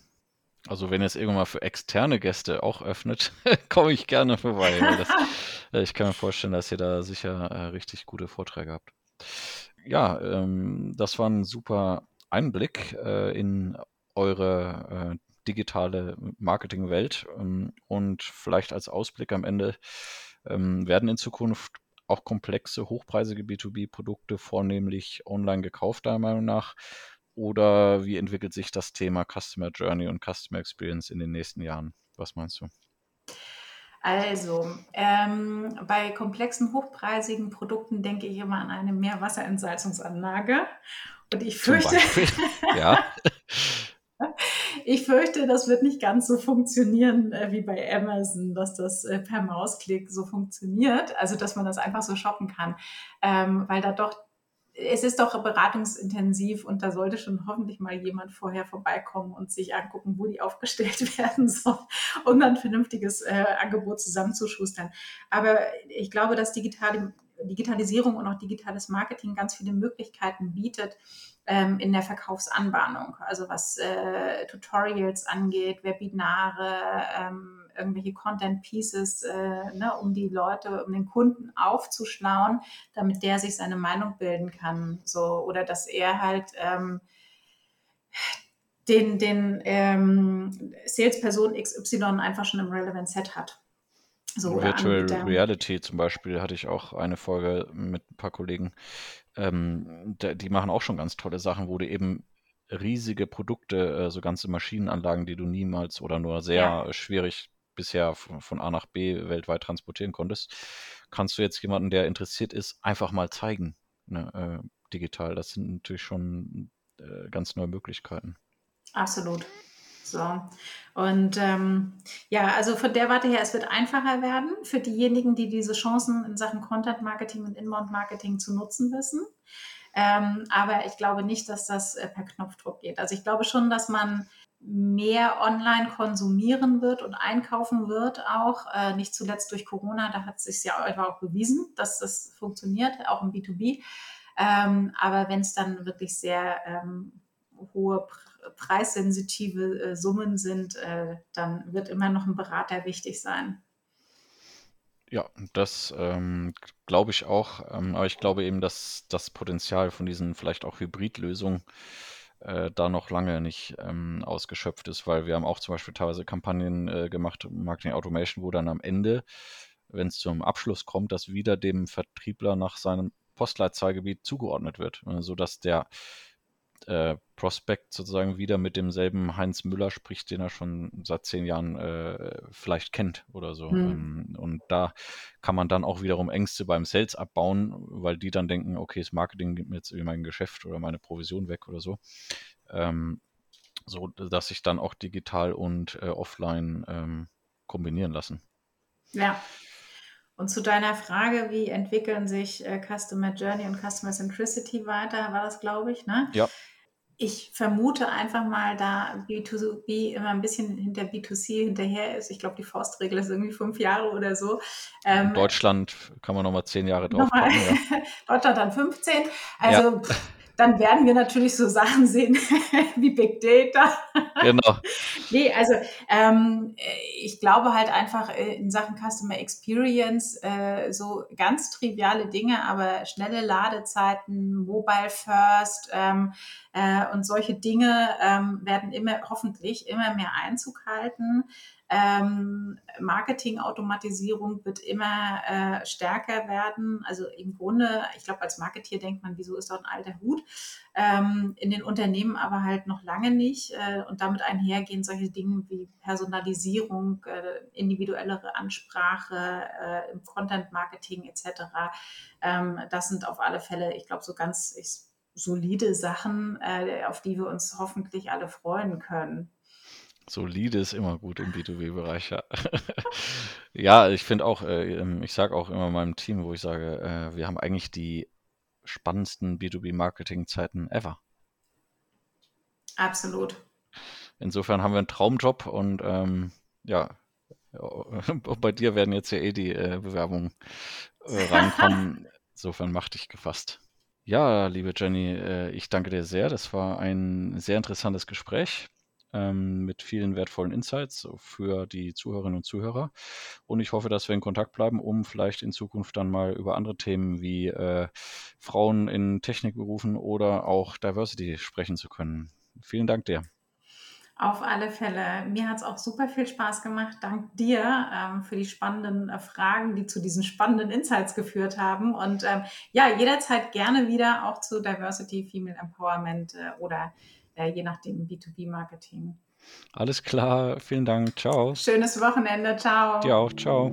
Also wenn ihr es irgendwann mal für externe Gäste auch öffnet, komme ich gerne vorbei. Das, äh, ich kann mir vorstellen, dass ihr da sicher äh, richtig gute Vorträge habt. Ja, ähm, das war ein super Einblick äh, in eure äh, digitale Marketingwelt. Ähm, und vielleicht als Ausblick am Ende ähm, werden in Zukunft auch komplexe, hochpreisige B2B-Produkte vornehmlich online gekauft, deiner Meinung nach? Oder wie entwickelt sich das Thema Customer Journey und Customer Experience in den nächsten Jahren? Was meinst du? Also, ähm, bei komplexen, hochpreisigen Produkten denke ich immer an eine Meerwasserentsalzungsanlage. Und ich fürchte, ja. ich fürchte, das wird nicht ganz so funktionieren äh, wie bei Amazon, dass das äh, per Mausklick so funktioniert. Also, dass man das einfach so shoppen kann, ähm, weil da doch es ist doch beratungsintensiv und da sollte schon hoffentlich mal jemand vorher vorbeikommen und sich angucken, wo die aufgestellt werden sollen, um dann ein vernünftiges äh, Angebot zusammenzuschustern. Aber ich glaube, dass digitale, Digitalisierung und auch digitales Marketing ganz viele Möglichkeiten bietet, ähm, in der Verkaufsanbahnung. Also was äh, Tutorials angeht, Webinare, ähm, irgendwelche Content Pieces, äh, ne, um die Leute, um den Kunden aufzuschlauen, damit der sich seine Meinung bilden kann. So, oder dass er halt ähm, den, den ähm, Salesperson XY einfach schon im Relevant Set hat. So, Virtual Reality zum Beispiel hatte ich auch eine Folge mit ein paar Kollegen. Ähm, die machen auch schon ganz tolle Sachen, wo du eben riesige Produkte, äh, so ganze Maschinenanlagen, die du niemals oder nur sehr ja. schwierig bisher von A nach B weltweit transportieren konntest, kannst du jetzt jemanden, der interessiert ist, einfach mal zeigen, ne, äh, digital. Das sind natürlich schon äh, ganz neue Möglichkeiten. Absolut. So. Und ähm, ja, also von der Warte her, es wird einfacher werden für diejenigen, die diese Chancen in Sachen Content Marketing und Inbound Marketing zu nutzen wissen. Ähm, aber ich glaube nicht, dass das äh, per Knopfdruck geht. Also ich glaube schon, dass man mehr online konsumieren wird und einkaufen wird auch. Äh, nicht zuletzt durch Corona, da hat sich ja einfach auch bewiesen, dass das funktioniert, auch im B2B. Ähm, aber wenn es dann wirklich sehr ähm, hohe preissensitive äh, Summen sind, äh, dann wird immer noch ein Berater wichtig sein. Ja, das ähm, glaube ich auch. Ähm, aber ich glaube eben, dass das Potenzial von diesen vielleicht auch Hybridlösungen äh, da noch lange nicht ähm, ausgeschöpft ist, weil wir haben auch zum Beispiel teilweise Kampagnen äh, gemacht, Marketing Automation, wo dann am Ende, wenn es zum Abschluss kommt, das wieder dem Vertriebler nach seinem Postleitzahlgebiet zugeordnet wird, äh, sodass der äh, Prospect sozusagen wieder mit demselben Heinz Müller spricht, den er schon seit zehn Jahren äh, vielleicht kennt oder so. Mhm. und da kann man dann auch wiederum Ängste beim Sales abbauen, weil die dann denken, okay, das Marketing gibt mir jetzt irgendwie mein Geschäft oder meine Provision weg oder so. Ähm, so dass sich dann auch digital und äh, offline ähm, kombinieren lassen. Ja. Und zu deiner Frage, wie entwickeln sich äh, Customer Journey und Customer Centricity weiter, war das, glaube ich, ne? Ja. Ich vermute einfach mal, da B2B immer ein bisschen hinter B2C hinterher ist. Ich glaube, die Faustregel ist irgendwie fünf Jahre oder so. Ähm, Deutschland kann man nochmal zehn Jahre drauf packen, ja. Deutschland dann 15. Also ja dann werden wir natürlich so Sachen sehen wie Big Data. Genau. nee, also ähm, ich glaube halt einfach äh, in Sachen Customer Experience äh, so ganz triviale Dinge, aber schnelle Ladezeiten, Mobile First ähm, äh, und solche Dinge ähm, werden immer hoffentlich immer mehr Einzug halten. Ähm, Marketing-Automatisierung wird immer äh, stärker werden. Also im Grunde, ich glaube, als Marketeer denkt man, wieso ist doch ein alter Hut? Ähm, in den Unternehmen aber halt noch lange nicht. Äh, und damit einhergehen solche Dinge wie Personalisierung, äh, individuellere Ansprache äh, im Content-Marketing etc. Ähm, das sind auf alle Fälle, ich glaube, so ganz, ich solide Sachen, äh, auf die wir uns hoffentlich alle freuen können. Solide ist immer gut im B2B-Bereich, ja. ja, ich finde auch, äh, ähm, ich sage auch immer meinem Team, wo ich sage, äh, wir haben eigentlich die spannendsten B2B-Marketing-Zeiten ever. Absolut. Insofern haben wir einen Traumjob und ähm, ja, bei dir werden jetzt ja eh die äh, Bewerbungen äh, reinkommen. Insofern mach dich gefasst. Ja, liebe Jenny, äh, ich danke dir sehr. Das war ein sehr interessantes Gespräch ähm, mit vielen wertvollen Insights für die Zuhörerinnen und Zuhörer. Und ich hoffe, dass wir in Kontakt bleiben, um vielleicht in Zukunft dann mal über andere Themen wie äh, Frauen in Technikberufen oder auch Diversity sprechen zu können. Vielen Dank dir. Auf alle Fälle. Mir hat es auch super viel Spaß gemacht. Dank dir ähm, für die spannenden äh, Fragen, die zu diesen spannenden Insights geführt haben. Und ähm, ja, jederzeit gerne wieder auch zu Diversity, Female Empowerment äh, oder äh, je nachdem B2B-Marketing. Alles klar, vielen Dank. Ciao. Schönes Wochenende. Ciao. Dir auch. Ciao.